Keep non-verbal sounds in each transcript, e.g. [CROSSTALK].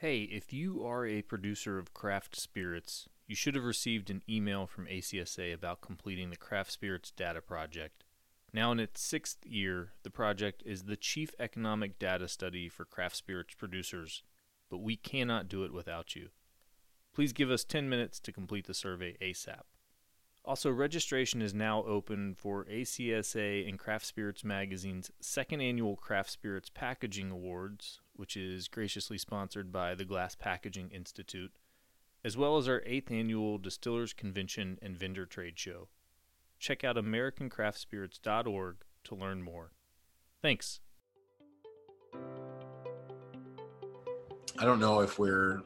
Hey, if you are a producer of craft spirits, you should have received an email from ACSA about completing the Craft Spirits Data Project. Now, in its sixth year, the project is the chief economic data study for craft spirits producers, but we cannot do it without you. Please give us 10 minutes to complete the survey ASAP. Also, registration is now open for ACSA and Craft Spirits Magazine's second annual Craft Spirits Packaging Awards, which is graciously sponsored by the Glass Packaging Institute, as well as our eighth annual Distillers Convention and Vendor Trade Show. Check out AmericanCraftSpirits.org to learn more. Thanks. I don't know if we're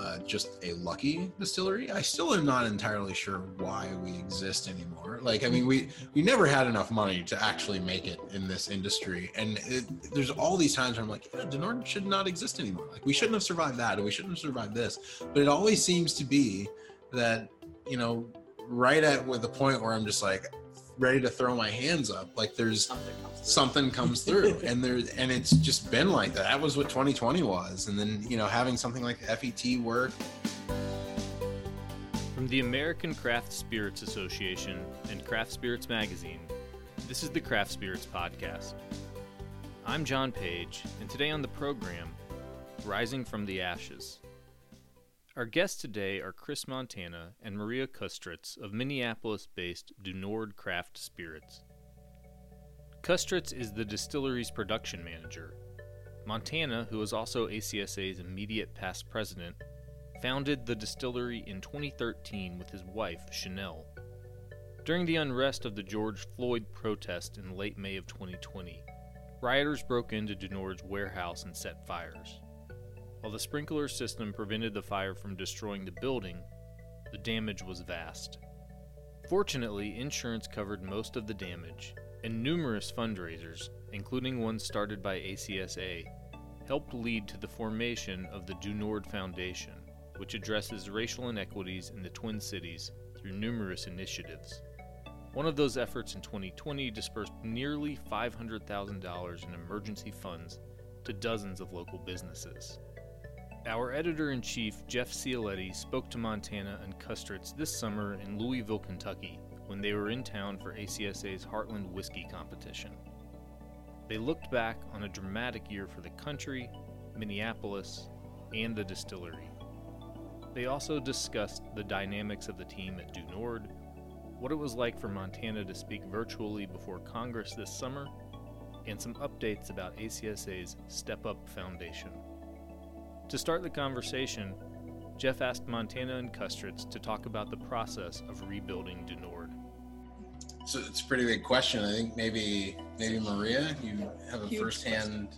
uh, just a lucky distillery. I still am not entirely sure why we exist anymore. Like, I mean, we we never had enough money to actually make it in this industry, and it, there's all these times where I'm like, yeah, Du Nord should not exist anymore. Like, we shouldn't have survived that, and we shouldn't have survived this. But it always seems to be that you know, right at with the point where I'm just like ready to throw my hands up. Like, there's Something comes through. something comes through [LAUGHS] and there and it's just been like that that was what 2020 was and then you know having something like fet work From the American Craft Spirits Association and Craft Spirits Magazine, this is the Craft Spirits Podcast. I'm John Page, and today on the program, Rising from the Ashes. Our guests today are Chris Montana and Maria Kustritz of Minneapolis based Du Nord Craft Spirits. Kustritz is the distillery's production manager. Montana, who is also ACSA's immediate past president, founded the distillery in 2013 with his wife, Shanelle. During the unrest of the George Floyd protest in late May of 2020, rioters broke into Du Nord's warehouse and set fires. While the sprinkler system prevented the fire from destroying the building, the damage was vast. Fortunately, insurance covered most of the damage, and numerous fundraisers, including one started by ACSA, helped lead to the formation of the Du Nord Foundation, which addresses racial inequities in the Twin Cities through numerous initiatives. One of those efforts in 2020 dispersed nearly $500,000 in emergency funds to dozens of local businesses. Our editor in chief, Jeff Cioletti, spoke to Montana and Kustritz this summer in Louisville, Kentucky, when they were in town for ACSA's Heartland Whiskey competition. They looked back on a dramatic year for the country, Minneapolis, and the distillery. They also discussed the dynamics of the team at Du Nord, what it was like for Montana to speak virtually before Congress this summer, and some updates about ACSA's Step Up Foundation. To start the conversation, Jeff asked Montana and Kustritz to talk about the process of rebuilding Du Nord. so it's a pretty big question i think maybe maybe maria you have a Huge firsthand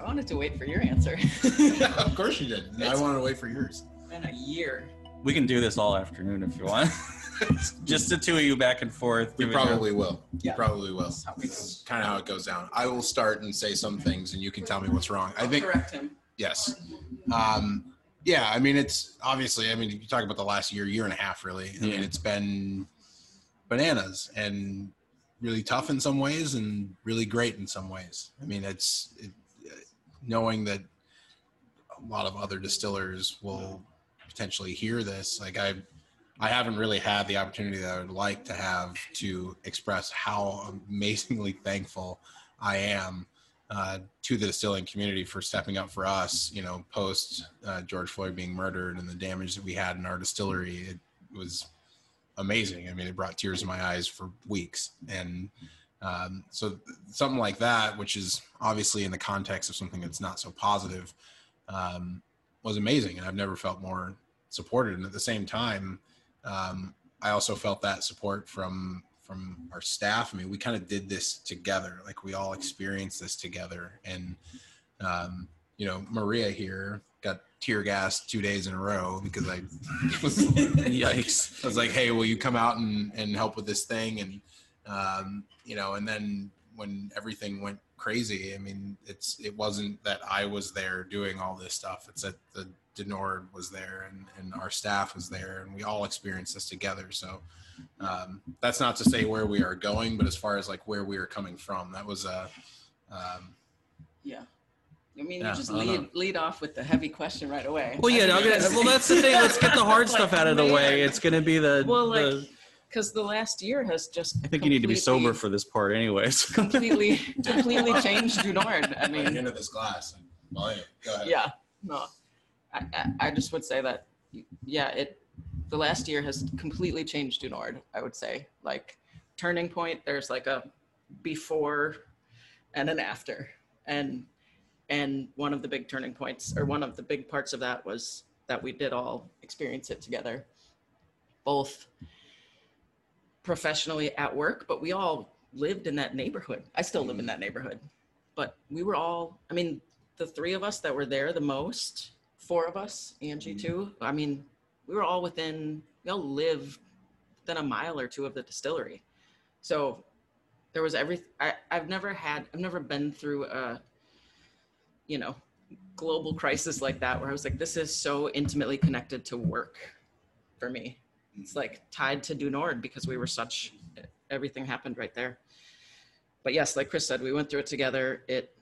I wanted to wait for your answer. [LAUGHS] of course you did i wanted to wait for yours It's been a year. We can do this all afternoon if you want. [LAUGHS] Just the two of you back and forth. we giving your- probably will we Yeah. probably will That's how we this is kind of how it goes down i will start and say some things and you can tell me what's wrong i think correct him. Yes. Um, yeah, I mean, it's obviously, I mean, you talk about the last year, year and a half, really. I mean, it's been bananas and really tough in some ways and really great in some ways. I mean, it's it, knowing that a lot of other distillers will potentially hear this. Like, I, I haven't really had the opportunity that I would like to have to express how amazingly [LAUGHS] thankful I am uh, to the distilling community for stepping up for us. You know, post uh, George Floyd being murdered and the damage that we had in our distillery, it was amazing. I mean, it brought tears to my eyes for weeks, and um, so something like that, which is obviously in the context of something that's not so positive, um, was amazing, and I've never felt more supported. And at the same time, um, I also felt that support from from our staff. I mean, we kind of did this together. Like we all experienced this together. And um, you know, Maria here got tear gas two days in a row because I [LAUGHS] was Yikes. I was like, hey, will you come out and, and help with this thing? And um, you know, and then when everything went crazy, I mean, it's it wasn't that I was there doing all this stuff. It's that the Du Nord was there and, and our staff was there and we all experienced this together. So um, that's not to say where we are going, but as far as like where we are coming from, that was a um, Yeah. I mean, Yeah, you just I don't know. lead lead off with the heavy question right away. Well, yeah. I I'll mean, well, that's the thing. Let's get the hard Like, stuff out of the way. [LAUGHS] It's going to be the. Well, like, because the last year has just. I think you need to be sober for this part, anyways. [LAUGHS] completely completely changed Du Nord. I mean, into this glass. Well, anyway, go ahead. yeah, no, I, I, I just would say that, yeah, it, the last year has completely changed Du Nord. I would say, like, turning point. There's like a before and an after, and and one of the big turning points, or one of the big parts of that was that we did all experience it together, both professionally at work, but we all lived in that neighborhood. I still live in that neighborhood, but we were all, I mean, the three of us that were there the most, four of us, Angie mm-hmm. too, I mean, we were all within, we all lived within a mile or two of the distillery. So there was every, I, I've never had, I've never been through a, you know, global crisis like that where I was like, this is so intimately connected to work for me. It's mm-hmm. like tied to Du Nord because we were such, everything happened right there. But yes, like Chris said, we went through it together. It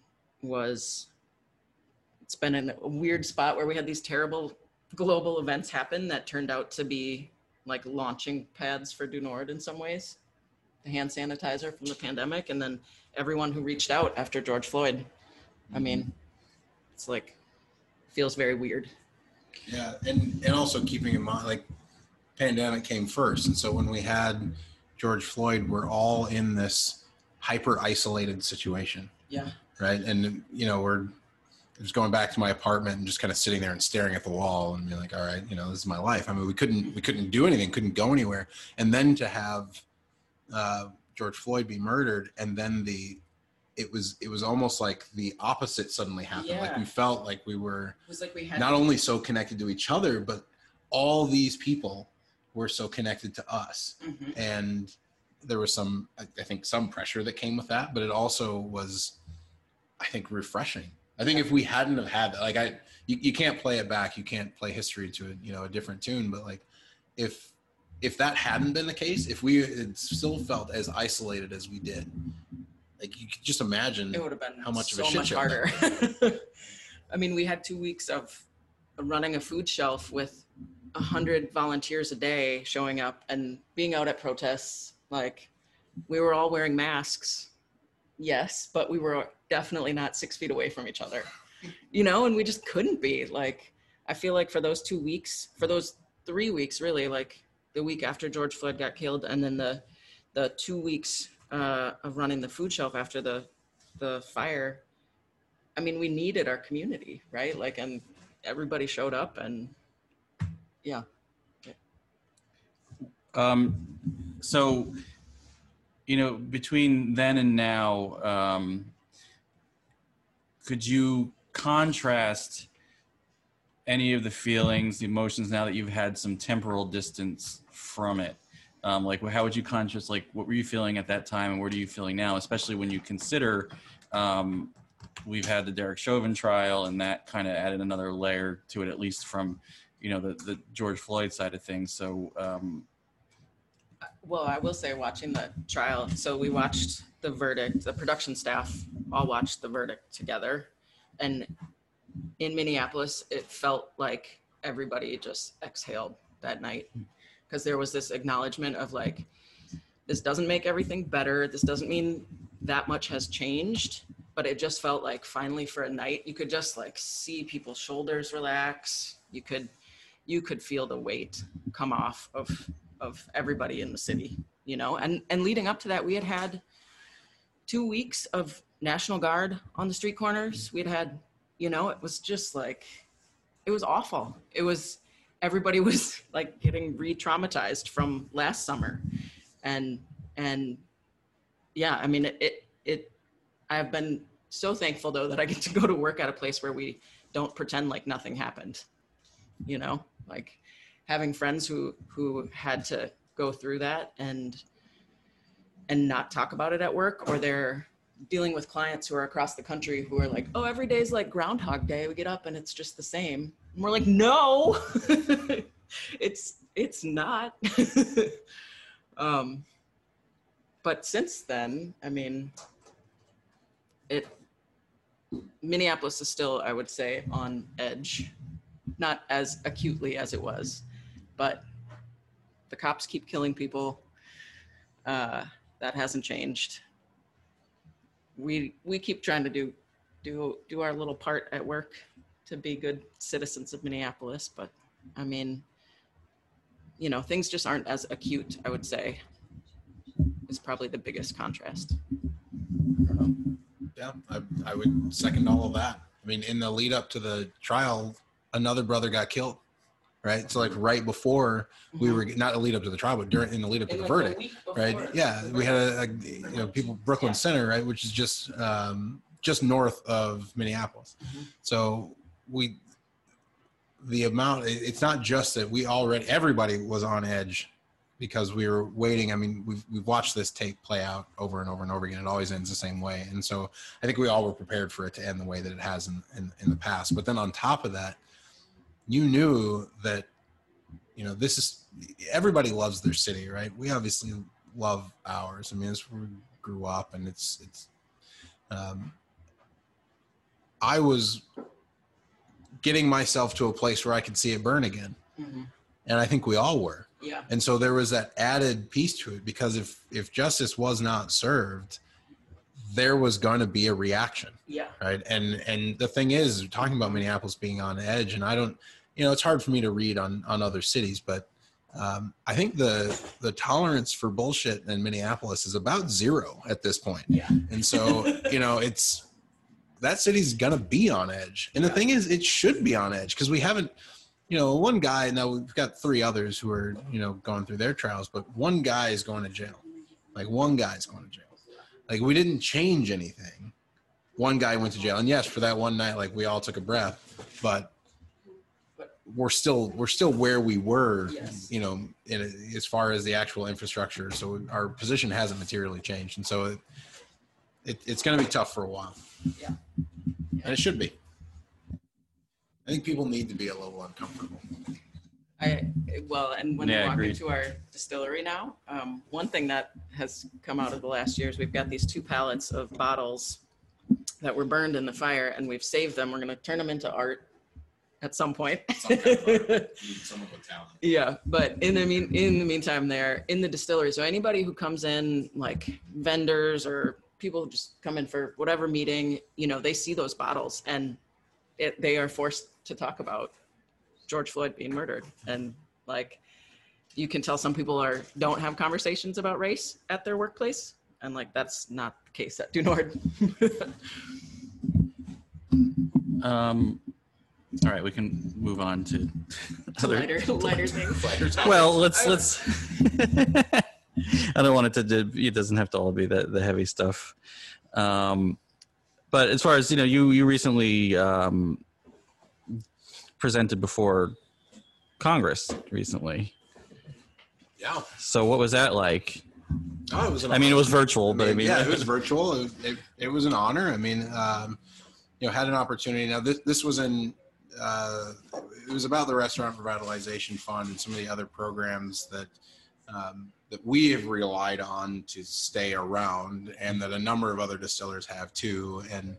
was, it's been in a weird spot where we had these terrible global events happen that turned out to be like launching pads for Du Nord in some ways. The hand sanitizer from the pandemic, and then everyone who reached out after George Floyd. I mean, mm-hmm. it's like, feels very weird. Yeah, and and also keeping in mind like pandemic came first, and so when we had George Floyd, we're all in this hyper isolated situation, Yeah. right? And you know we're just going back to my apartment and just kind of sitting there and staring at the wall and being like, all right, you know, this is my life. I mean, we couldn't we couldn't do anything, couldn't go anywhere, and then to have uh, George Floyd be murdered, and then the it was it was almost like the opposite suddenly happened. Like we felt like we were It was like we had not only so connected to each other, but all these people were so connected to us. Mhm. And there was some, I think, some pressure that came with that, but it also was, I think, refreshing. I think if we hadn't have had that, like I, you, you can't play it back. You can't play history to a, you know, a different tune. But like, if if that hadn't been the case, if we had still felt as isolated as we did, like you could just imagine. it would have been How much of a shit much show harder. [LAUGHS] I mean, we had two weeks of running a food shelf with a hundred volunteers a day showing up and being out at protests. Like, we were all wearing masks, yes, but we were definitely not six feet away from each other, you know, and we just couldn't be. Like, I feel like for those two weeks, for those three weeks, really, like the week after George Floyd got killed, and then the the two weeks uh, of running the food shelf after the the fire i mean we needed our community right like and everybody showed up and yeah Um, so, you know, between then and now, um, could you contrast any of the feelings, the emotions now that you've had some temporal distance from it? Um, like, how would you contrast, like, what were you feeling at that time and what are you feeling now, especially when you consider um, we've had the Derek Chauvin trial and that kind of added another layer to it, at least from, you know, the, the George Floyd side of things. So, um, well i will say watching the trial so we watched the verdict the production staff all watched the verdict together. And in minneapolis it felt like everybody just exhaled that night. Hmm. Because there was this acknowledgement of like this doesn't make everything better. This doesn't mean that much has changed. But it just felt like finally for a night you could just like see people's shoulders relax. You could you could feel the weight come off of of everybody in the city you know? And and leading up to that we had had two weeks of national guard on the street corners. We had had you know it was just like it was awful. It was everybody [LAUGHS] was like getting re-traumatized from last summer. And and yeah i mean it it, it i've been so thankful though that i get to go to work at a place where we don't pretend like nothing happened you know? Like having friends who who had to go through that and and not talk about it at work or they're dealing with clients who are across the country who are like oh every day's like groundhog day. We get up and it's just the same. And we're like no. [LAUGHS] It's it's not. [LAUGHS] Um but since then i mean it Minneapolis is still, I would say, on edge, not as acutely as it was, but the cops keep killing people. Uh, that hasn't changed. We we keep trying to do do do our little part at work to be good citizens of Minneapolis, but I mean, you know, things just aren't as acute. I would say is probably the biggest contrast. Yeah, I, I would second all of that. I mean, in the lead up to the trial, another brother got killed, right? So like right before we were not the lead up to the trial, but during in the lead up to the verdict, right? Yeah, we had a, a you know people Brooklyn. Center, right, which is just um, just north of Minneapolis. Mhm. So we the amount it's not just that we already everybody was on edge because we were waiting. I mean, we've we've watched this tape play out over and over and over again. It always ends the same way, and so I think we all were prepared for it to end the way that it has in in, in the past. But then on top of that, you knew that you know this is everybody loves their city, right? We obviously love ours. I mean, it's where we grew up, and it's it's. Um, I was getting myself to a place where I could see it burn again, Mhm. and I think we all were Yeah. and so there was that added piece to it because if if justice was not served there was going to be a reaction. Yeah. right? And and the thing is talking about minneapolis being on edge and i don't you know it's hard for me to read on on other cities but um, i think the the tolerance for bullshit in minneapolis is about zero at this point. Yeah. and so you know it's that city's gonna be on edge. And the thing is it should be on edge because we haven't you know one guy now we've got three others who are you know going through their trials but one guy is going to jail. Like one guy is going to jail like we didn't change anything one guy went to jail and yes for that one night like we all took a breath but we're still we're still where we were Yes. you know in, as far as the actual infrastructure so our position hasn't materially changed and so it, it it's going to be tough for a while Yeah. and it should be i think people need to be a little uncomfortable I well, and when Yeah, we walk agreed. into our distillery now, um, one thing that has come out of the last years, we've got these two pallets of bottles that were burned in the fire, and we've saved them. We're going to turn them into art at some point. someone with talent yeah, but in the mean, in the meantime, they're in the distillery. So anybody who comes in, like vendors or people who just come in for whatever meeting, you know, they see those bottles and it, they are forced to talk about George Floyd being murdered, and like you can tell some people are don't have conversations about race at their workplace, and like that's not the case at Du Nord. [LAUGHS] Um, all right, we can move on to other. lighter, [LAUGHS] lighter things. Well, let's let's. [LAUGHS] I don't want it to. do- It doesn't have to all be the the heavy stuff. Um, but as far as you know, you you recently um, presented before Congress recently. yeah So what was that like? oh, it was I mean, it was virtual, but I mean, yeah, it [LAUGHS] was virtual. It, was- it, it was an honor. I mean, um, you know, had an opportunity. Now, this this was in. Uh, it was about the Restaurant Revitalization Fund and some of the other programs that um, that we have relied on to stay around, and that a number of other distillers have too. And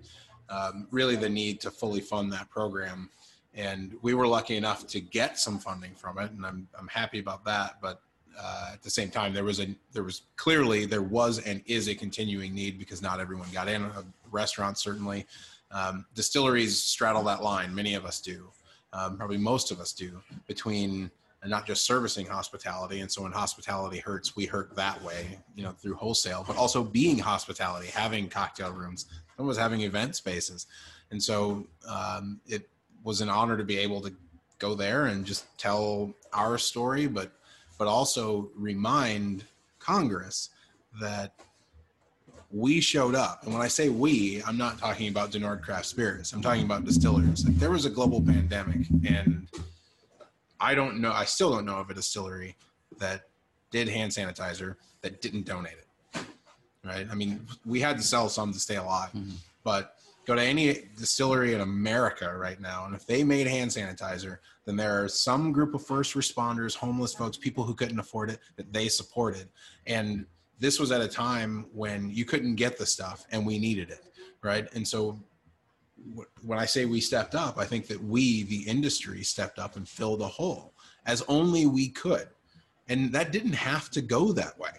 um, really, the need to fully fund that program. And we were lucky enough to get some funding from it, and I'm I'm happy about that. But uh, at the same time, there was a there was clearly there was and is a continuing need because not everyone got in. Restaurants certainly, um, distilleries straddle that line. Many of us do, um, probably most of us do, between not just servicing hospitality. And so when hospitality hurts, we hurt that way, you know, through wholesale, but also being hospitality, having cocktail rooms, was having event spaces. And so um, it was an honor to be able to go there and just tell our story, but but also remind Congress that we showed up. And when I say we, I'm not talking about Du Nord Craft Spirits. I'm talking about distillers. Like there was a global pandemic, and I don't know. I still don't know of a distillery that did hand sanitizer that didn't donate it. Right? I mean, we had to sell some to stay alive, Mhm. but go to any distillery in America right now, and if they made hand sanitizer, then there are some group of first responders, homeless folks, people who couldn't afford it that they supported. And this was at a time when you couldn't get the stuff and we needed it. Right. And so when I say we stepped up, I think that we, the industry, stepped up and filled a hole as only we could. And that didn't have to go that way,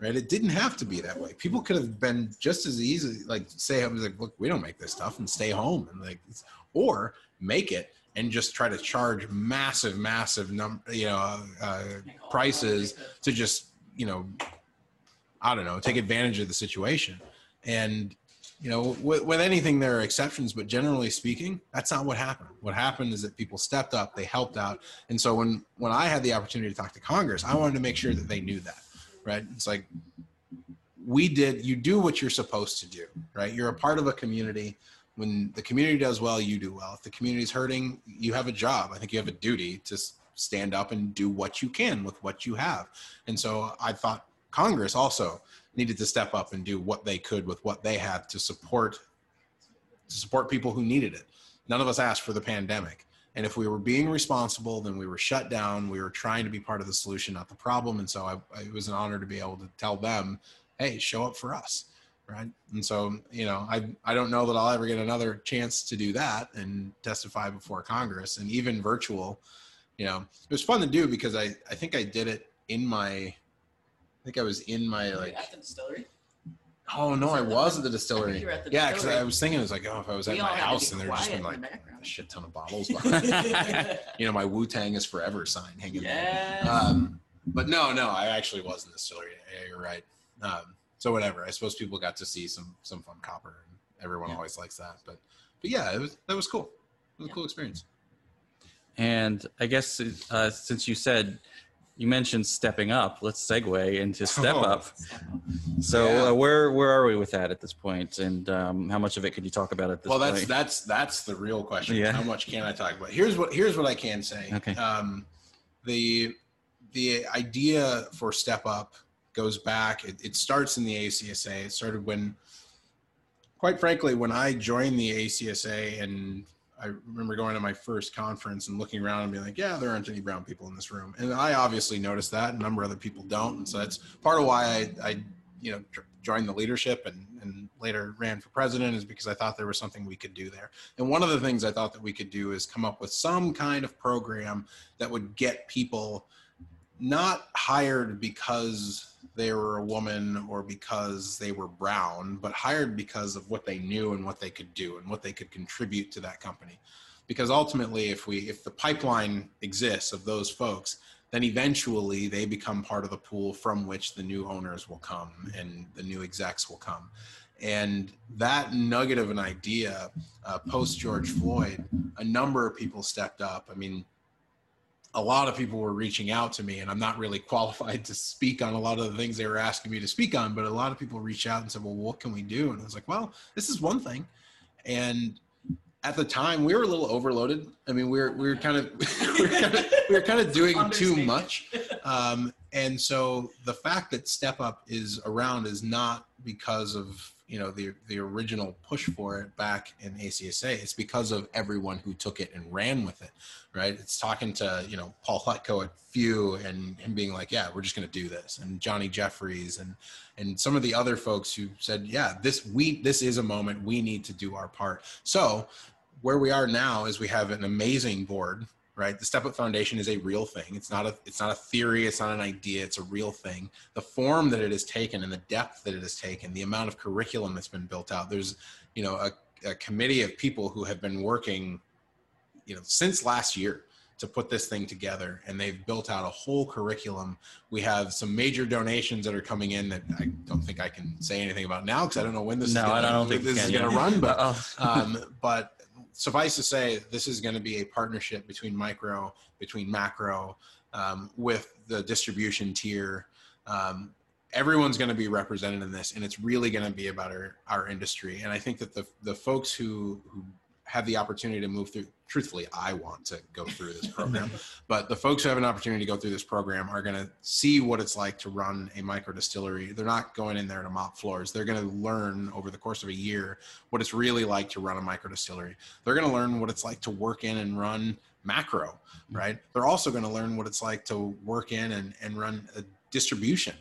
right? It didn't have to be that way. People could have been just as easy, like say, I was like, look, we don't make this stuff and stay home and like, or make it and just try to charge massive, massive number, you know, uh, prices to just, you know, I don't know, take advantage of the situation. And you know, with, with anything, there are exceptions, but generally speaking, that's not what happened. What happened is that people stepped up, they helped out, and so when when I had the opportunity to talk to Congress, I wanted to make sure that they knew that, right? It's like we did. You do what you're supposed to do, right? You're a part of a community. When the community does well, you do well. If the community's hurting, you have a job. I think you have a duty to stand up and do what you can with what you have. And so I thought Congress also needed to step up and do what they could with what they had to support to support people who needed it. None of us asked for the pandemic. And if we were being responsible, then we were shut down. We were trying to be part of the solution, not the problem. And so I, it was an honor to be able to tell them, hey, show up for us. Right. And so, you know, I, I don't know that I'll ever get another chance to do that and testify before Congress and even virtual. You know, it was fun to do because I, I think I did it in my I think I was in my like. at the distillery. Oh no, I was at the distillery. think you were at the Yeah, because I was thinking it was like, oh, if I was at We my all had to house be and there's just been like a shit ton of bottles, [LAUGHS] you know, my Wu Tang is forever sign hanging there. Um, but no, no, I actually was in the distillery. Yeah, you're right. Um, so whatever. I suppose people got to see some some fun copper, and everyone Yeah. always likes that. But but yeah, it was that was cool. It was Yeah. a cool experience. And I guess uh, since you said you mentioned stepping up, let's segue into step Oh. up. So Yeah. uh, where where are we with that at this point, and um, how much of it could you talk about at this well that's point? that's that's the real question Yeah. how much can i talk about here's what here's what i can say Okay. um the the idea for step up goes back it, it starts in the acsa it started when quite frankly when i joined the acsa and i remember going to my first conference and looking around and being like yeah there aren't any brown people in this room. And i obviously noticed that a number of other people don't. And so that's part of why i, I you know joined the leadership and, and later ran for president is because i thought there was something we could do there. And one of the things i thought that we could do is come up with some kind of program that would get people not hired because they were a woman or because they were brown but hired because of what they knew and what they could do and what they could contribute to that company because ultimately if we if the pipeline exists of those folks then eventually they become part of the pool from which the new owners will come and the new execs will come. And that nugget of an idea, uh, post George Floyd, a number of people stepped up. I mean, a lot of people were reaching out to me, and I'm not really [LAUGHS] qualified to speak on a lot of the things they were asking me to speak on, but a lot of people reached out and said, Well, what can we do? And I was like, Well, this is one thing. And at the time we were a little overloaded. I mean, we were we were kind of we [LAUGHS] were kind of, we were kind of doing too much. Um, and so the fact that Step Up is around is not because of you know the the original push for it back in ACSA. It's because of everyone who took it and ran with it, right? It's talking to you know Paul Hletko at Few and him being like, yeah, we're just going to do this, and Johnny Jeffries and and some of the other folks who said, yeah, this we this is a moment we need to do our part. So where we are now is we have an amazing board right? The step up foundation is a real thing. It's not a it's not a theory. It's not an idea. It's a real thing. The form that it has taken and the depth that it has taken the amount of curriculum that's been built out there's you know a, a committee of people who have been working you know since last year to put this thing together and they've built out a whole curriculum. We have some major donations that are coming in that i don't think i can say anything about now because i don't know when this no, is gonna, I don't think this is going to run but [LAUGHS] um, but suffice to say, this is going to be a partnership between micro, between macro, um, with the distribution tier. Um, everyone's going to be represented in this, and it's really going to be about our, our industry. And I think that the the folks who who have the opportunity to move through. Truthfully, I want to go through this program, [LAUGHS] but the folks who have an opportunity to go through this program are going to see what it's like to run a micro distillery. They're not going in there to mop floors. They're going to learn over the course of a year what it's really like to run a micro distillery. They're going to learn what it's like to work in and run macro, mm-hmm. right? They're also going to learn what it's like to work in and, and run a distribution.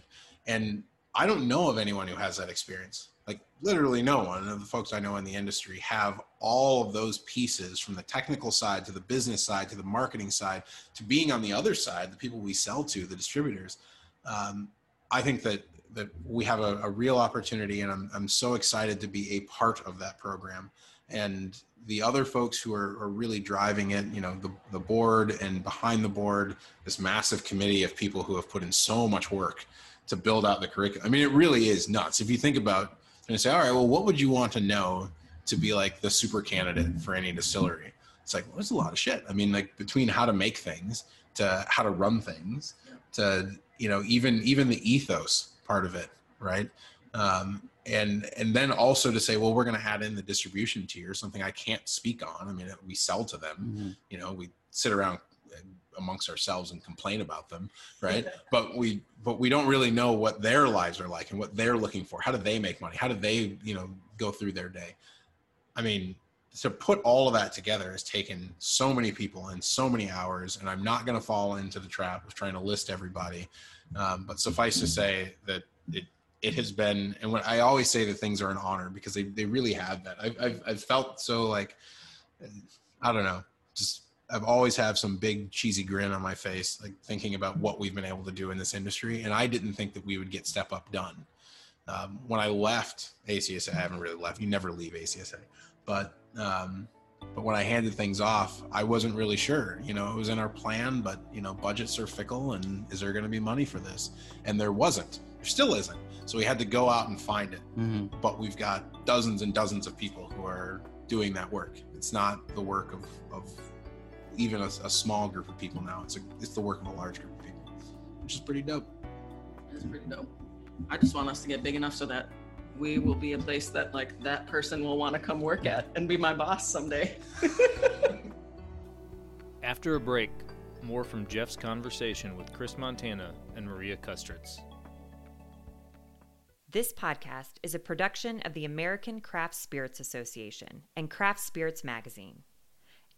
And I don't know of anyone who has that experience. Like literally no one of the folks I know in the industry have all of those pieces from the technical side to the business side to the marketing side to being on the other side, the people we sell to, the distributors. Um, I think that that we have a, a real opportunity, and I'm I'm so excited to be a part of that program. And the other folks who are, are really driving it, you know, the, the board and behind the board, this massive committee of people who have put in so much work to build out the curriculum. I mean, it really is nuts. If you think about and say, all right, well, what would you want to know to be like the super candidate for any distillery? It's like, well, there's a lot of shit. I mean, like between how to make things to how to run things to, you know, even, even the ethos part of it. Right. Um, and, and then also to say, well, we're going to add in the distribution tier, something I can't speak on. I mean, we sell to them, Mm-hmm. you know, we sit around amongst ourselves and complain about them right? But we but we don't really know what their lives are like and what they're looking for. How do they make money? How do they you know go through their day? I mean to put all of that together has taken so many people and so many hours and i'm not going to fall into the trap of trying to list everybody. Um, but suffice to say that it it has been and when i always say that things are an honor because they, they really have been. I've, I've, I've felt so like i don't know just I've always have some big cheesy grin on my face, like thinking about what we've been able to do in this industry. And I didn't think that we would get step up done. Um, when I left ACSA, I haven't really left. You never leave ACSA, but um, but when I handed things off, I wasn't really sure. You know, it was in our plan, but you know, budgets are fickle, and is there going to be money for this? And there wasn't. There still isn't. So we had to go out and find it. Mhm. But we've got dozens and dozens of people who are doing that work. It's not the work of, of even a, a small group of people now. It's a, it's the work of a large group of people, which is pretty dope. It's pretty dope. I just want us to get big enough so that we will be a place that like that person will want to come work at and be my boss someday. [LAUGHS] After a break, more from Jeff's conversation with Chris Montana and Maria Kustritz. This podcast is a production of the American Craft Spirits Association and Craft Spirits Magazine.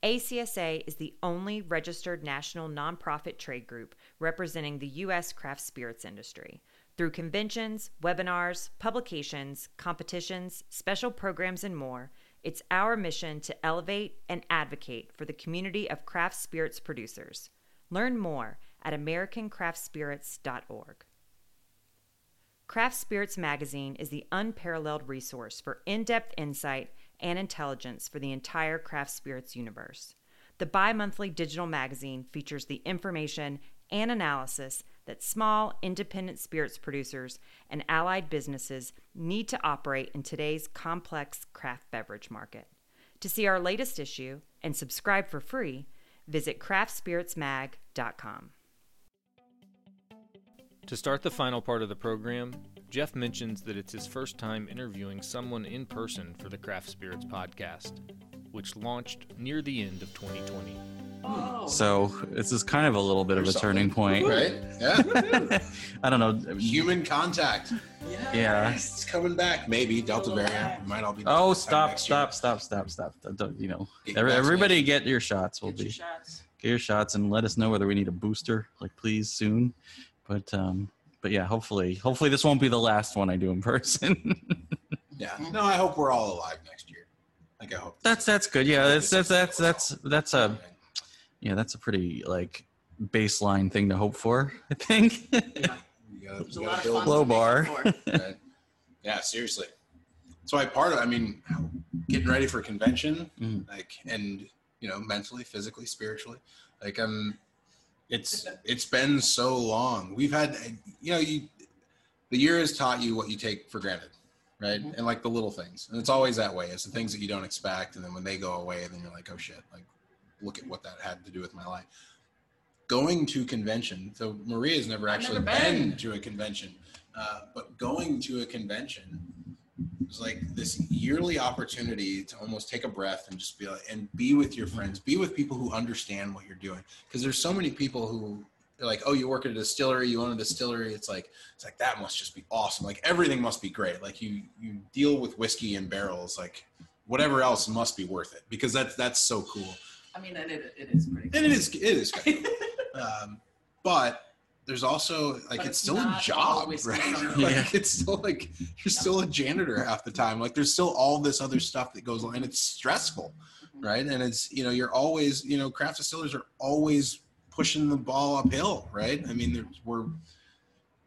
ACSA is the only registered national nonprofit trade group representing the U.S. craft spirits industry. Through conventions, webinars, publications, competitions, special programs, and more, it's our mission to elevate and advocate for the community of craft spirits producers. Learn more at AmericanCraftSpirits.org. Craft Spirits Magazine is the unparalleled resource for in depth insight and intelligence for the entire craft spirits universe. The bi monthly digital magazine features the information and analysis that small, independent spirits producers and allied businesses need to operate in today's complex craft beverage market. To see our latest issue and subscribe for free, visit craftspiritsmag.com. To start the final part of the program, Jeff mentions that it's his first time interviewing someone in person for the Craft Spirits podcast, which launched near the end of 2020. Oh, So this is kind of a little bit of a There's turning something, point. right? Yeah. [LAUGHS] I don't know. Human contact. Yeah. It's coming back. Maybe Delta variant. We might all be. Oh, this stop, year. stop, stop, stop, stop. Don't- Don't, you know, Get every- vaccinated. everybody get your shots. We'll Get your be shots. get your shots and let us know whether we need a booster, like please soon. But um, but yeah, hopefully, hopefully this won't be the last one I do in person. [LAUGHS] Yeah. No, I hope we're all alive next year. Like I hope. that's that's good. Yeah, that's that's that's that's that's a yeah, that's a pretty like baseline thing to hope for. I think. Yeah, [LAUGHS] You gotta- there's a you lot of fun. Low bar. [LAUGHS] Right. Yeah, seriously. So I part of I mean getting ready for convention, Mhm. like and you know, mentally, physically, spiritually. Like I'm it's it's been so long. We've had you know, you the year has taught you what you take for granted. Right. Mhm. And like the little things. And it's always that way. It's the things that you don't expect. And then when they go away, then you're like, oh shit, like look at what that had to do with my life. Going to convention. So Maria's never actually never been. been. to a convention. Uh, but going to a convention was like this yearly opportunity to almost take a breath and just be like, and be with your friends, be with people who understand what you're doing. Because there's so many people who are like, oh, you work at a distillery, you own a distillery. It's like, it's like that must just be awesome. Like everything must be great. Like you you deal with whiskey and barrels. Like whatever else must be worth it because that's that's so cool. I mean, and it, it is pretty. And it is it is. Good. [LAUGHS] um, but there's also like it's it's still a job, [LAUGHS] right? like, Yeah. it's still like you're still a janitor half the time. Like there's still all this other stuff that goes on, and it's stressful, Mhm. right? And it's you know you're always you know craft distillers are always pushing the ball uphill, right? I mean, there's, we're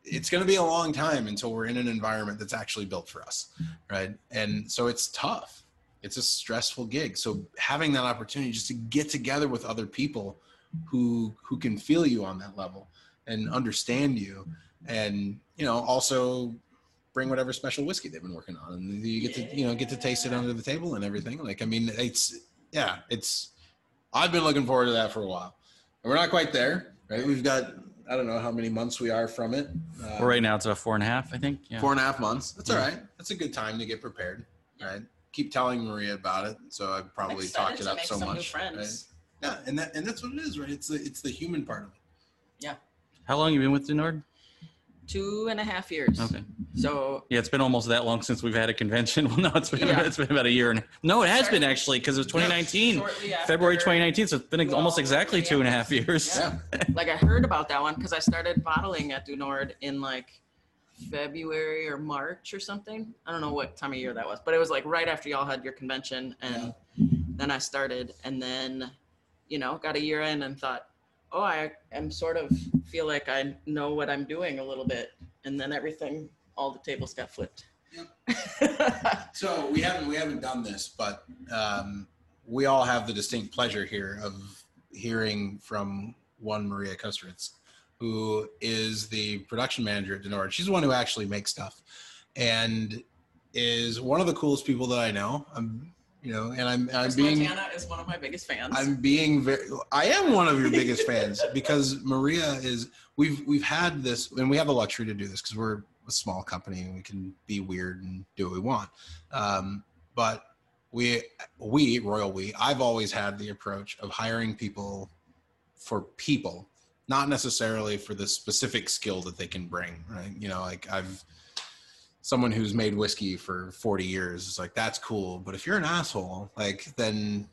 it's going to be a long time until we're in an environment that's actually built for us, right? And so it's tough. It's a stressful gig. So having that opportunity just to get together with other people who who can feel you on that level and understand you and you know also bring whatever special whiskey they've been working on and you get to you know get to taste it under the table and everything. Like i mean it's yeah it's i've been looking forward to that for a while. And we're not quite there right? We've got i don't know how many months we are from it. Uh, Well, right now it's about four and a half, I think. Yeah. four and a half months. That's all right. That's a good time to get prepared right? Keep telling maria about it so i've probably talked it up make so some new much friends. right? yeah and that and that's what it is right? It's the it's the human part of it How long you been with Du Nord? Two and a half years. Okay. So Yeah, it's been almost that long since we've had a convention. [LAUGHS] Well, no, it's been Yeah. it's been about a year and no, it has been actually because it was 2019, shortly after- February 2019. So it's been Well, almost exactly two and a half years. Yeah. like I heard about that one because I started bottling at Du Nord in like February or March or something. I don't know what time of year that was, but it was like right after y'all had your convention, and then I started, and then you know got a year in and thought, oh, I am sort of feel like I know what I'm doing a little bit, and then everything, all the tables got flipped. [LAUGHS] So we haven't we haven't done this, but um, we all have the distinct pleasure here of hearing from one Maria Kustritz, who is the production manager at Du Nord. She's the one who actually makes stuff, and is one of the coolest people that I know. I'm, you know, and I'm I'm Chris being Montana is one of my biggest fans. I'm being very. I am one of your biggest fans [LAUGHS] because Maria is. We've we've had this, and we have the luxury to do this because we're a small company and we can be weird and do what we want. Um, but we we Royal We I've always had the approach of hiring people for people, not necessarily for the specific skill that they can bring. Right? You know, like I've someone who's made whiskey for 40 years is like that's cool. But if you're an asshole like then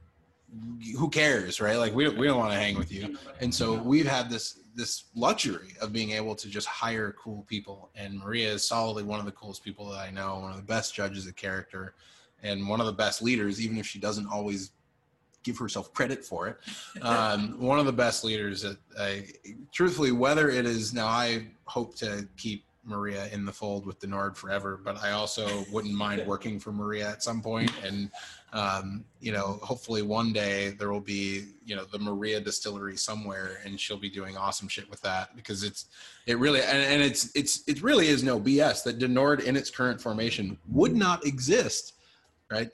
who cares right? Like we, we don't want to hang with you. And so we've had this this luxury of being able to just hire cool people. And maria is solidly one of the coolest people that i know one of the best judges of character and one of the best leaders even if she doesn't always give herself credit for it. [LAUGHS] Um, one of the best leaders that I, truthfully whether it is now i hope to keep maria in the fold with Du Nord forever but i also wouldn't mind [LAUGHS] working for maria at some point. And um, you know hopefully one day there will be you know the maria distillery somewhere and she'll be doing awesome shit with that because it's it really and, and it's it's it really is no bs that Du Nord in its current formation would not exist right?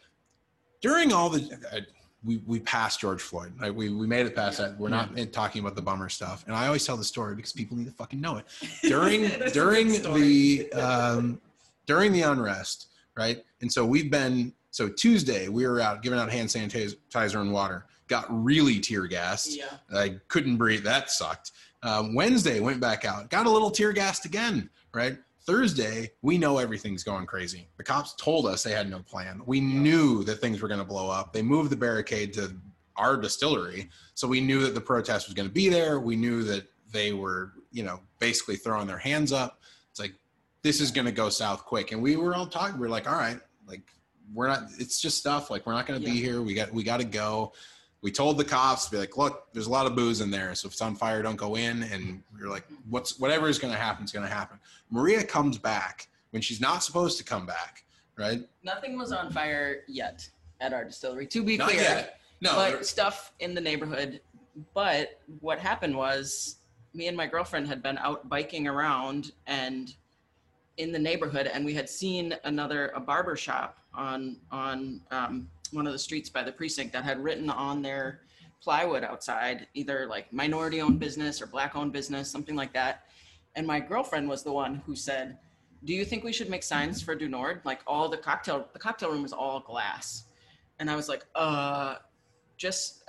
During all the I, we, we passed George Floyd. Right? We, we made it past that. We're not in talking about the bummer stuff. And I always tell the story because people need to fucking know it. During [LAUGHS] That's a good during the um, during the unrest, right? And so we've been so Tuesday we were out giving out hand sanitizer and water. Got really tear gassed. yeah. I couldn't breathe. That sucked. Um, Wednesday went back out, got a little tear gassed again. Right. Thursday, we know everything's going crazy. The cops told us they had no plan. We knew that things were going to blow up. They moved the barricade to our distillery, so we knew that the protest was going to be there. We knew that they were, you know, basically throwing their hands up. It's like this is going to go south quick, and we were all talking. We are like, all right, like we're not. It's just stuff. Like we're not going to be here. We got we got to go we told the cops to be like, look, there's a lot of booze in there. So if it's on fire, don't go in. And we are like, what's whatever is going to happen is going to happen. Maria comes back when she's not supposed to come back, right? Nothing was on fire yet at our distillery. To be Not clear, yet. No, but there- stuff in the neighborhood. But what happened was, me and my girlfriend had been out biking around and in the neighborhood, and we had seen another a barber shop on on um, one of the streets by the precinct that had written on their plywood outside either like minority owned business or black owned business, something like that. And my girlfriend was the one who said, "Do you think we should make signs for Du Nord? Like all the cocktail the cocktail room is all glass." And I was like, "Uh, just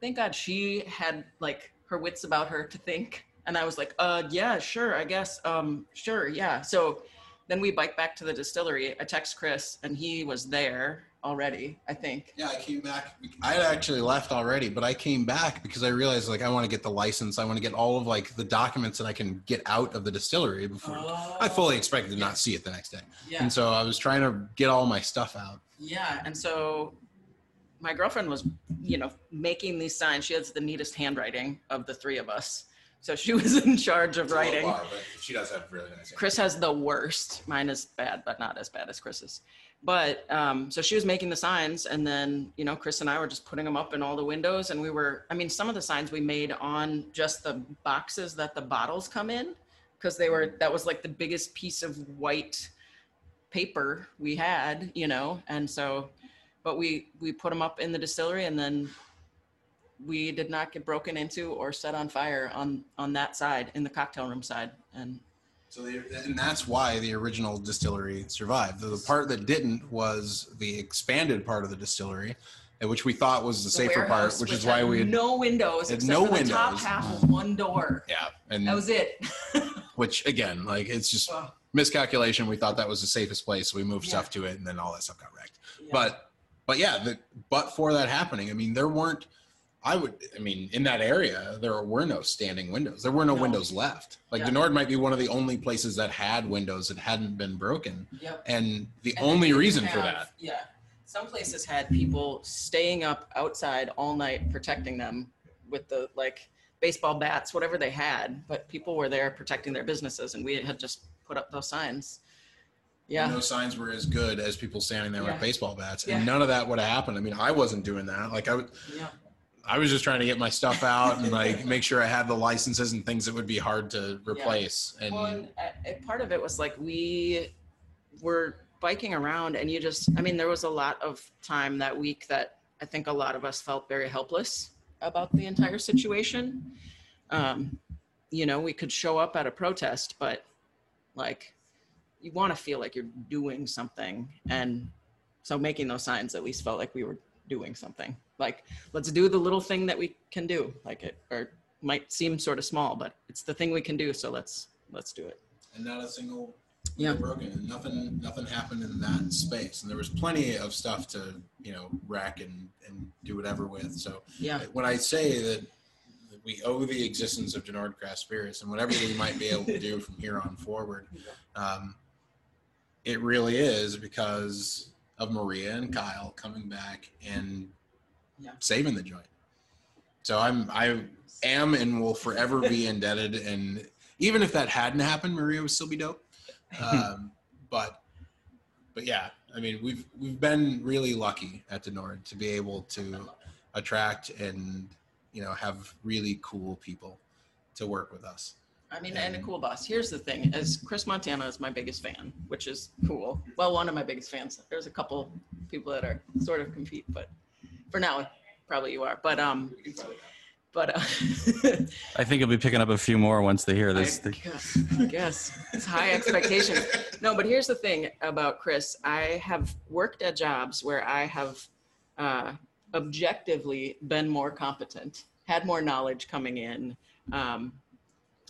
thank God she had like her wits about her to think." And I was like, "Uh, yeah, sure, I guess. Um, sure, yeah." So then we bike back to the distillery. I text Chris, and he was there already. I think. Yeah, I came back. I had actually left already, but I came back because I realized like I want to get the license. I want to get all of like the documents that I can get out of the distillery before. I fully oh. expected to not see it the next day, Yeah. and so I was trying to get all my stuff out. Yeah, and so my girlfriend was, you know, making these signs. She has the neatest handwriting of the three of us. So she [LAUGHS] was in charge of writing. she does have really nice. Chris has the worst. Mine is bad, but not as bad as Chris's. But um, so she was making the signs, and then you know, Chris and I were just putting them up in all the windows, and we were. I mean, some of the signs we made on just the boxes that the bottles come in, because they were. That was like the biggest piece of white paper we had, you know, and so, but we we put them up in the distillery, and then we did not get broken into or set on fire on on that side in the cocktail room side, and So they, and that's why the original distillery survived. The, the part that didn't was the expanded part of the distillery, uh, which we thought was the, safer part, warehouse, which, is why we had, no windows had no the top windows. half of one door. yeah, and That was it. [LAUGHS] which again, like it's just miscalculation. We thought that was the safest place, so we moved Yeah. stuff to it, and then all that stuff got wrecked. yeah. But but yeah, the, but for that happening, I mean, there weren't. I would, I mean, in that area, there were no standing windows. There were no, No. windows left. Like Yeah. Du Nord might be one of the only places that had windows that hadn't been broken, yep. and the And only reason for that Yeah. Some places had people staying up outside all night protecting them with the like baseball bats, whatever they had. But people were there protecting their businesses, and we had just put up those signs. Yeah. no signs were as good as people standing there Yeah. with baseball bats, Yeah. and none of that would have happened. I mean, I wasn't doing that. Like I would, Yeah. I was just trying to get my stuff out and like make sure I had the licenses and things that would be hard to replace. And Well, and, uh, part of it was like we were biking around, and you just, I mean, there was a lot of time that week that I think a lot of us felt very helpless about the entire situation. Um, you know, we could show up at a protest, but like you want to feel like you're doing something. And so making those signs at least felt like we were doing something. Like, let's do the little thing that we can do. Like it, or might seem sort of small, but it's the thing we can do. So let's let's do it. and not a single Yeah. broken and nothing nothing happened in that space and there was plenty of stuff to you know rack and and do whatever with so Yeah. when i say that that we owe the existence of Du Nord Craft Spirits and whatever we might be able to do from here on forward, um, it really is because of Maria and Kyle coming back and Yeah. saving the joint. So I'm I am and will forever be [LAUGHS] indebted. And even if that hadn't happened, Maria would still be dope. Um, [LAUGHS] but but yeah, I mean we've we've been really lucky at Du Nord to be able to attract and you know have really cool people to work with us. I mean, and a cool boss. Here's the thing: as Chris Montana is my biggest fan, which is cool. Well, one of my biggest fans. There's a couple people that are sort of compete, but for now, probably you are. But um, but uh, I think you'll be picking up a few more once they hear this. I guess, I guess it's high expectations. No, but here's the thing about Chris. I have worked at jobs where I have uh, objectively been more competent, had more knowledge coming in. Um,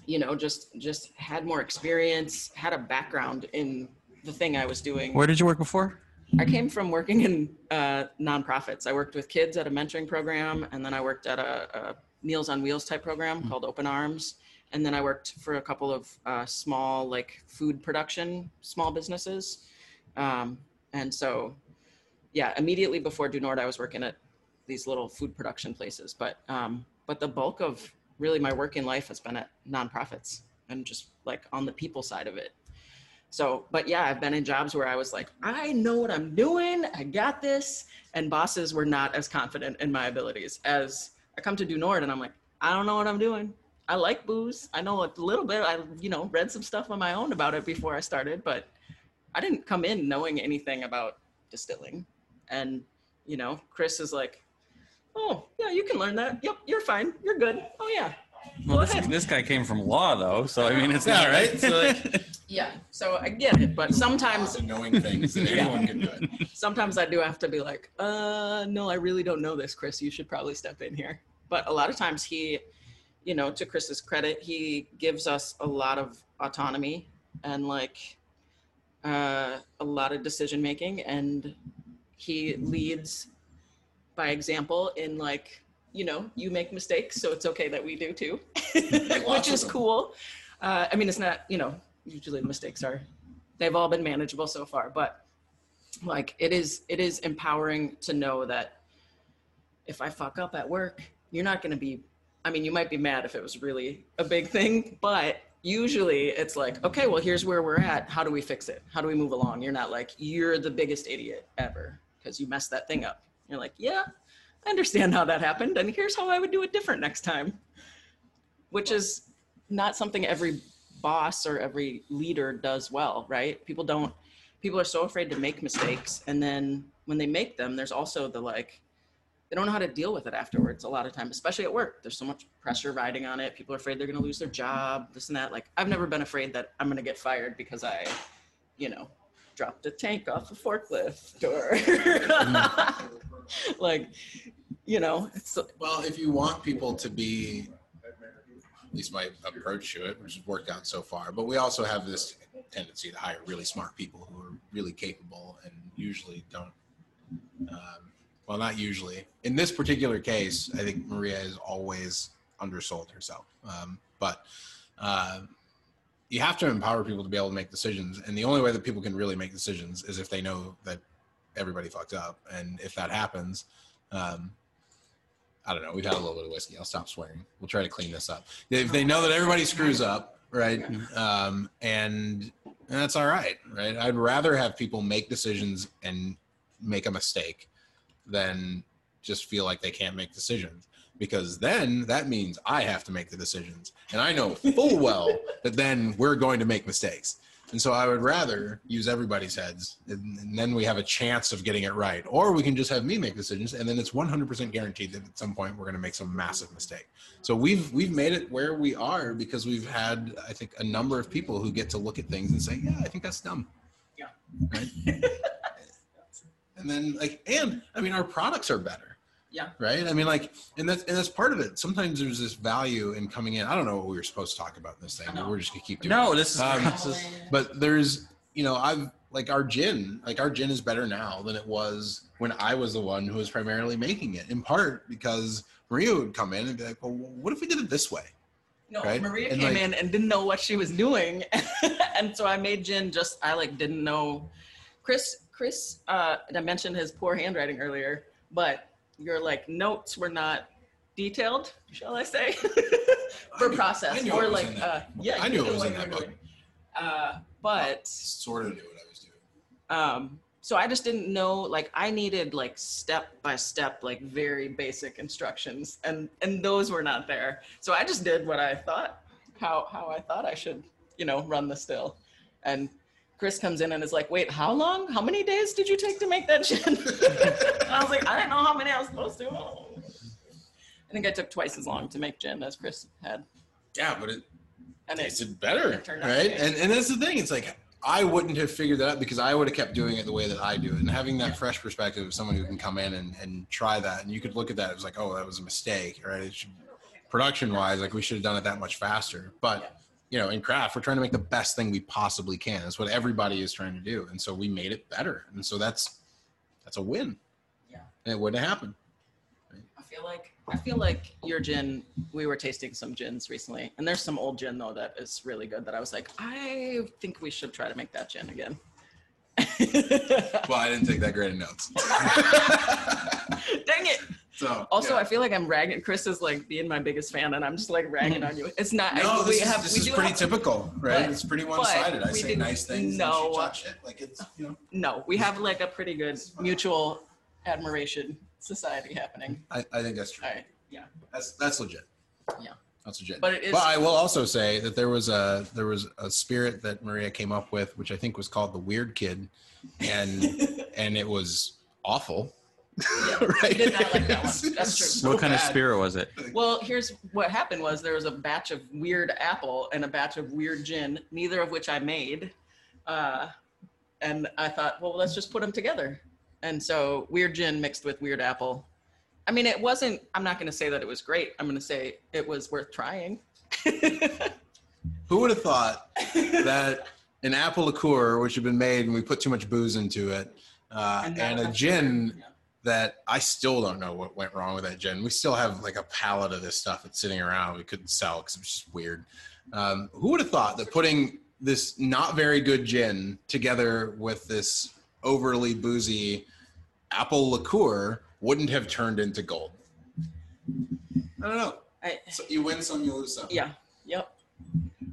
you know, just just had more experience, had a background in the thing I was doing. Where did you work before? I came from working in uh, nonprofits. I worked with kids at a mentoring program, and then I worked at a, a Meals on Wheels type program called Open Arms. And then I worked for a couple of uh, small, like food production, small businesses. Um, and so, yeah, immediately before Du Nord, I was working at these little food production places. But um, but the bulk of really my working life has been at nonprofits and just like on the people side of it. So, but yeah, I've been in jobs where I was like, I know what I'm doing. I got this. And bosses were not as confident in my abilities as I come to Du Nord and I'm like, I don't know what I'm doing. I like booze. I know a little bit. I, you know, read some stuff on my own about it before I started, but I didn't come in knowing anything about distilling. And, you know, Chris is like, oh, yeah, you can learn that. Yep, you're fine. You're good. Oh, yeah. Well, Go this, ahead. this guy came from law, though, so I mean, it's Yeah, not right? So, like- [LAUGHS] Yeah. So I get it. But sometimes knowing things that Yeah. anyone can do it. [LAUGHS] sometimes I do have to be like, uh, no, I really don't know this, Chris. You should probably step in here. But a lot of times he, you know, to Chris's credit, he gives us a lot of autonomy and like uh, a lot of decision making. And he leads by example in like you know you make mistakes so it's okay that we do too. [LAUGHS] Which is cool. Uh, i mean it's not you know usually the mistakes are they've all been manageable so far but like it is it is empowering to know that if i fuck up at work you're not going to be i mean you might be mad if it was really a big thing but usually it's like okay well here's where we're at. How do we fix it? How do we move along? You're not like you're the biggest idiot ever because you messed that thing up you're like yeah i understand how that happened and here's how i would do it different next time. Which is not something every boss or every leader does well right? People don't people are so afraid to make mistakes and then when they make them there's also the like they don't know how to deal with it afterwards a lot of time especially at work. There's so much pressure riding on it. People are afraid they're going to lose their job this and that. Like i've never been afraid that i'm going to get fired because i you know dropped a tank off a forklift or [LAUGHS] mm. [LAUGHS] [LAUGHS] like you know Well, if you want people to be, at least my approach to it, which has worked out so far, but we also have this tendency to hire really smart people who are really capable and usually don't. Um, well, not usually. In this particular case, I think Maria has always undersold herself. Um, but uh, you have to empower people to be able to make decisions, and the only way that people can really make decisions is if they know that everybody fucked up, and if that happens. Um, I don't know. We've had a little bit of whiskey. I'll stop swearing. We'll try to clean this up. If they know that everybody screws up, right? Um, and, and that's all right, right? I'd rather have people make decisions and make a mistake than just feel like they can't make decisions because then that means I have to make the decisions. And I know full well that then we're going to make mistakes. And so I would rather use everybody's heads and, and then we have a chance of getting it right. Or we can just have me make decisions and then it's 100% guaranteed that at some point we're going to make some massive mistake. So we've we've made it where we are because we've had I think a number of people who get to look at things and say, "Yeah, I think that's dumb." Yeah. Right? [LAUGHS] and then like and I mean our products are better yeah right? I mean, like, and that's and that's part of it. Sometimes there's this value in coming in. I don't know what we were supposed to talk about in this thing, but we're just gonna keep doing. No, it. this is, Um, this is But there's, you know, I've like our gin, like our gin is better now than it was when I was the one who was primarily making it. In part because Maria would come in and be like, "Well, what if we did it this way?" No, Right? Maria And, came like- in and didn't know what she was doing, [LAUGHS] and so I made gin. Just I like didn't know. Chris, Chris, uh, I mentioned his poor handwriting earlier, but your like notes were not detailed, shall I say, [LAUGHS] for I knew- process I knew or it was like uh, yeah, I knew it was in that book. Uh, but Sort of knew what I was doing. um so i just didn't know like i needed like step by step like very basic instructions and and those were not there so i just did what i thought how how i thought i should you know run the still and chris comes in and is like wait how long how many days did you take to make that gin [LAUGHS] i was like i didn't know how many i was supposed to i think i took twice as long to make gin as chris had Yeah, but it and it, better, it right? And and that's the thing. It's like I wouldn't have figured that out because I would have kept doing it the way that I do it, and having that fresh perspective of someone who can come in and, and try that, and you could look at that. It was like, oh, that was a mistake, right? Should, production wise, like we should have done it that much faster. But you know, in craft, we're trying to make the best thing we possibly can. That's what everybody is trying to do, and so we made it better, and so that's that's a win. Yeah. and it wouldn't have happened. I feel like I feel like your gin. We were tasting some gins recently, and there's some old gin though that is really good. That I was like, I think we should try to make that gin again. Well, I didn't take that great of notes. [LAUGHS] Dang it! [LAUGHS] So Also, yeah. I feel like I'm ragging. Chris is like being my biggest fan, and I'm just like ragging mm-hmm. on you. It's not. No, I, this, we is, have. this is pretty typical, right? but- it's pretty one-sided. I say nice things, no. and she talks shit. Like it's, you know. No, we have like a pretty good mutual admiration society happening. I, I think that's true. Right. Yeah. That's that's legit. Yeah. That's legit. But it is- But I will also say that there was a there was a spirit that Maria came up with, which I think was called the Weird Kid, and [LAUGHS] and it was awful. Yeah, [LAUGHS] I did not like that one. That's it's true. what kind of spirit was it? Well, here's what happened was there was a batch of weird apple and a batch of weird gin, neither of which I made. Uh, and I thought, well, let's just put them together. And so weird gin mixed with weird apple. I mean, it wasn't, I'm not going to say that it was great. I'm going to say it was worth trying. [LAUGHS] Who would have thought that an apple liqueur, which had been made and we put too much booze into it, uh, And and, a that's gin Yeah. That I still don't know what went wrong with that gin. We still have like a pallet of this stuff that's sitting around. We couldn't sell because it was just weird. Um, who would have thought that putting this not very good gin together with this overly boozy apple liqueur wouldn't have turned into gold? I don't know. I, So you win some, you lose some. yeah. Yep.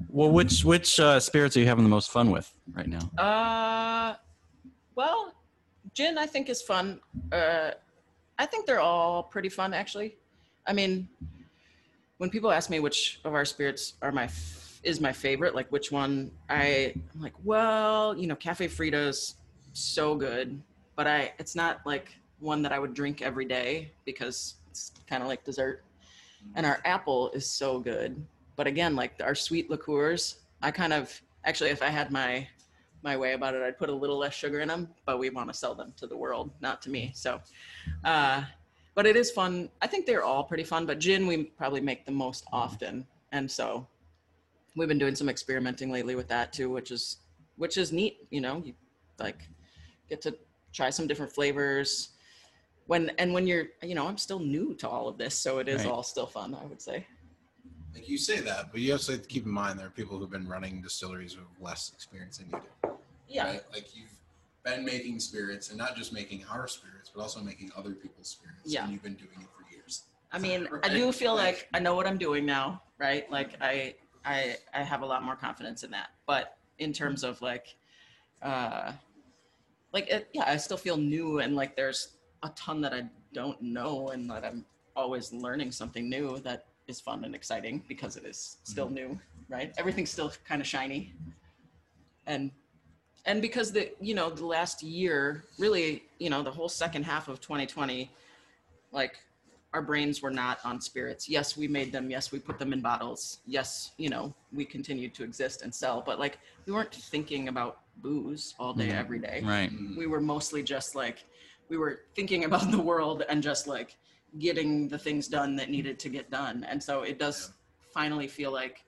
Well, which which uh, spirits are you having the most fun with right now? Uh, well, gin I think is fun. Uh, I think they're all pretty fun actually. I mean, when people ask me which of our spirits are my f- is my favorite, like which one, I I'm like, well, you know, Cafe Frida's so good, but I it's not like one that I would drink every day because it's kind of like dessert. And our apple is so good, but again, like our sweet liqueurs, I kind of actually, if I had my my way about it. I'd put a little less sugar in them, but we want to sell them to the world, not to me. So, uh, but it is fun. I think they're all pretty fun, but gin we probably make the most often, and so we've been doing some experimenting lately with that too, which is which is neat. You know, you like get to try some different flavors. When and when you're, you know, I'm still new to all of this, so it is Right. all still fun. I would say. Like you say that, but you also have to keep in mind there are people who've been running distilleries with less experience than you do. Yeah. Right? Like you've been making spirits and not just making our spirits, but also making other people's spirits. Yeah. And you've been doing it for years. I mean, [LAUGHS] I do feel like I know what I'm doing now, right? Like I I I have a lot more confidence in that. But in terms of like uh like it, yeah, I still feel new and like there's a ton that I don't know and that I'm always learning something new that is fun and exciting because it is still new, right? Everything's still kind of shiny. And and because the you know the last year really you know the whole second half of 2020 like our brains were not on spirits yes we made them yes we put them in bottles yes you know we continued to exist and sell but like we weren't thinking about booze all day Mhm. every day Right. we were mostly just like we were thinking about [LAUGHS] the world and just like getting the things done that needed to get done. And so it does finally feel like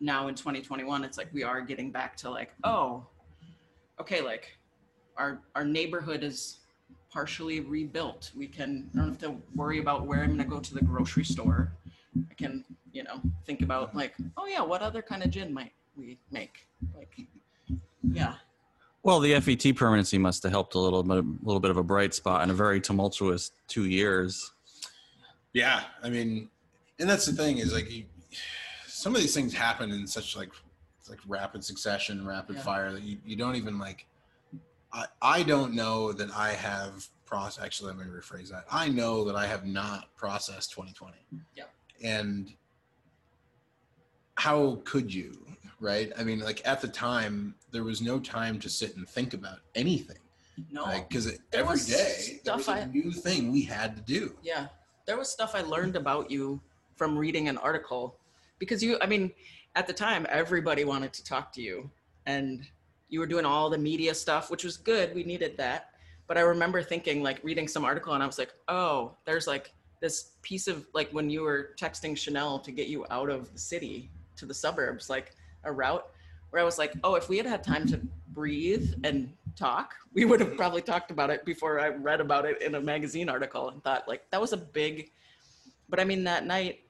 now in 2021 it's like we are getting back to like oh okay like our our neighborhood is partially rebuilt. We can i don't have to worry about where i'm going to go to the grocery store. I can you know think about like oh yeah what other kind of gin might we make? Like yeah. Well, the FET permanency must have helped a little bit, a little bit of a bright spot in a very tumultuous two years. Yeah. I mean, and that's the thing is like you, some of these things happen in such like like rapid succession, rapid Yeah. fire that you, you don't even like I, I don't know that I have process actually let me rephrase that. I know that I have not processed 2020. Yeah. And how could you, right? I mean, like at the time, there was no time to sit and think about anything. no because There every was there was stuff a I- new thing we had to do. Yeah. There was stuff I learned about you from reading an article because you, I mean, at the time, everybody wanted to talk to you and you were doing all the media stuff, which was good. We needed that. But I remember thinking, like, reading some article and I was like, oh, there's like this piece of, like, when you were texting Shanelle to get you out of the city to the suburbs, like a route where I was like, oh, if we had had time to breathe and talk, we would have probably talked about it before I read about it in a magazine article and thought like that was a big. But I mean, that night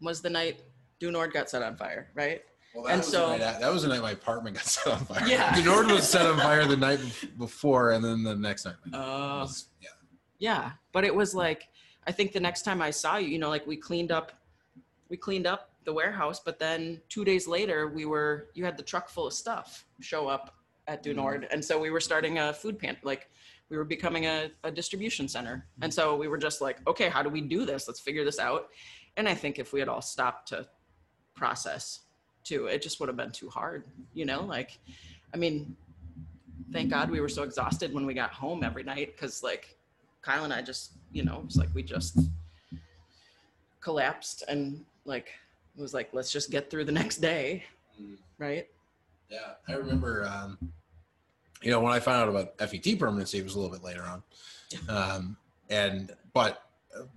was the night Du Nord got set on fire, right? Well, that And was so- the night, that was the night my apartment got set on fire. Yeah. the was set on fire the night before, and then the next night. it Uh, yeah. yeah, but it was like I think the next time I saw you, you know, like we cleaned up, we cleaned up the warehouse, but then two days later we were you had the truck full of stuff show up at Du Nord, and so we were starting a food pantry, like we were becoming a, a distribution center, and so we were just like, okay, how do we do this? Let's figure this out. And I think if we had all stopped to process too, it just would have been too hard, you know, like, I mean, thank God we were so exhausted when we got home every night because like Kyle and I just, you know, it's like we just collapsed and like it was like let's just get through the [LAUGHS] next day, Mm. right? Yeah, I remember. Um, you know, when I found out about FET permanency, it was a little bit later on. Um, and but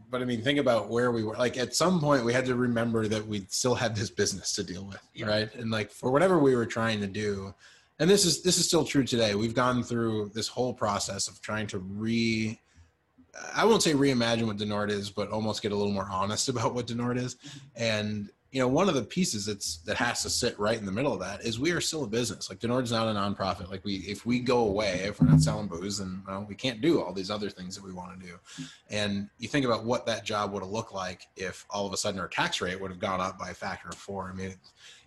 but I mean, think about where we were. Like at some point, we had to remember that we still had this business to deal with, Yeah. right? And like for whatever we were trying to do, and this is this is still true today. We've gone through this whole process of trying to re I won't say reimagine what Du Nord is, but almost get a little more honest [LAUGHS] about what Du Nord is. And you know, one of the pieces that's that has to sit right in the middle of that is we are still a business. Like Du Nord's not a nonprofit. Like we, if we go away, if we're not selling booze, then well, we can't do all these other things that we want to do. And you think about what that job would have looked like if all of a sudden our tax rate would have gone up by a factor of four. I mean, it,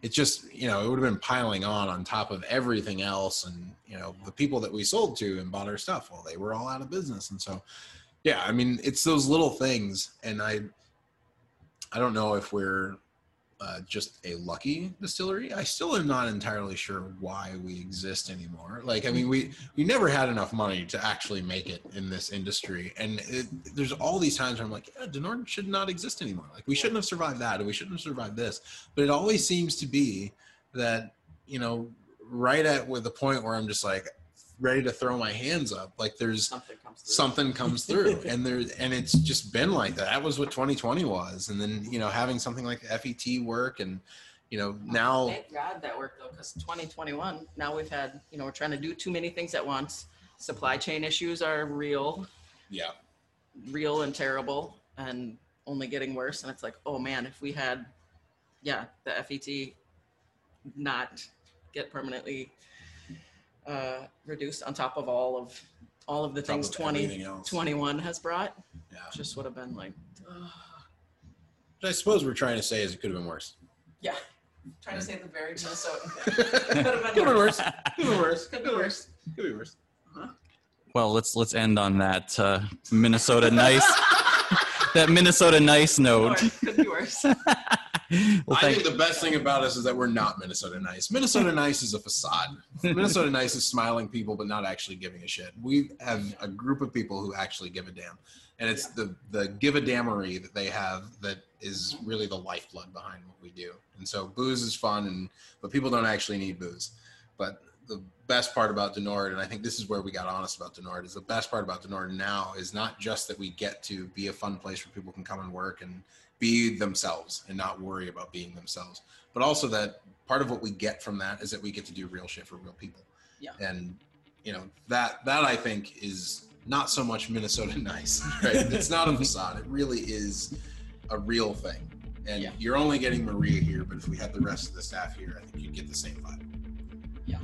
it's just you know it would have been piling on on top of everything else, and you know the people that we sold to and bought our stuff, well, they were all out of business, and so yeah, I mean it's those little things, and I I don't know if we're uh, just a lucky distillery. I still am not entirely sure why we exist anymore. Like, I mean, we we never had enough money to actually make it in this industry, and it, there's all these times where I'm like, yeah, Du Nord should not exist anymore. Like, we shouldn't have survived that, and we shouldn't have survived this. But it always seems to be that you know, right at with the point where I'm just like ready to throw my hands up. Like, there's Something comes through. something comes through [LAUGHS] and there and it's just been like that that was what 2020 was and then you know having something like fet work and you know oh, now Thank God that worked though, because 2021, now we've had, you know, we're trying to do too many things at once. Supply chain issues are real, yeah real and terrible and only getting worse. And it's like, oh man, if we had, yeah, the FET not get permanently uh, reduced on top of all of all of the top things of 20, everything else. 21 has brought, yeah just would have been like, ugh. But i suppose we're trying to say is it could have been worse yeah. Trying to say the very Minnesota. [LAUGHS] could have been worse could be worse Could be worse. could be worse Well, let's let's end on that uh, Minnesota nice [LAUGHS] that Minnesota nice note. Could be worse. [LAUGHS] [LAUGHS] well, I think the best thing about us is that we're not Minnesota nice. Minnesota [LAUGHS] nice is a facade. Minnesota nice is smiling people, but not actually giving a shit. We have a group of people who actually give a damn, and it's the the give a damnery that they have that is really the lifeblood behind what we do. And so booze is fun, and but people don't actually need booze. But the best part about Du Nord, and I think this is where we got honest about Du Nord, is the best part about Du Nord now is not just that we get to be a fun place where people can come and work and be themselves and not worry about being themselves, but also that part of what we get from that is that we get to do real shit for real people. Yeah. And you know that that I think is not so much Minnesota [LAUGHS] nice, right? it's not a [LAUGHS] facade. It really is a real thing. And Yeah. you're only getting Maria here, but if we had the rest of the staff here, I think you'd get the same vibe. Yeah.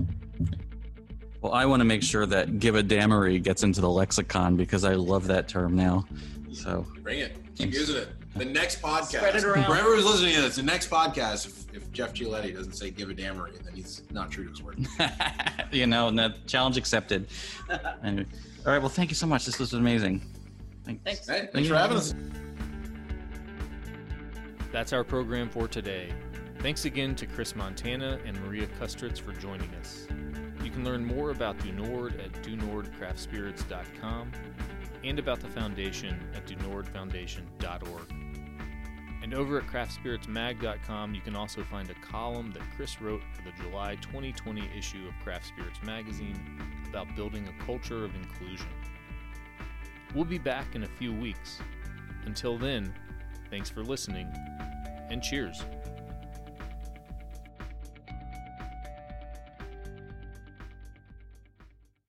Well, I want to make sure that give a damnery gets into the lexicon because I love that term now. So Bring it. Keep Thanks. using it. The next podcast. Spread it around. For everyone who's listening to this, the next podcast, if, if Jeff Cioletti doesn't say give a damnery, then he's not true to his word. [LAUGHS] you know, and that challenge accepted. [LAUGHS] Anyway. All right. Well, thank you so much. This was amazing. Thanks. Hey, thanks for having us. That's our program for today. Thanks again to Chris Montana and Maria Kustritz for joining us. You can learn more about Du Nord at dunordcraftspirits.com and about the foundation at dunordfoundation.org. And over at craftspiritsmag.com, you can also find a column that Chris wrote for the July 2020 issue of Craft Spirits Magazine about building a culture of inclusion. We'll be back in a few weeks. Until then, thanks for listening and cheers.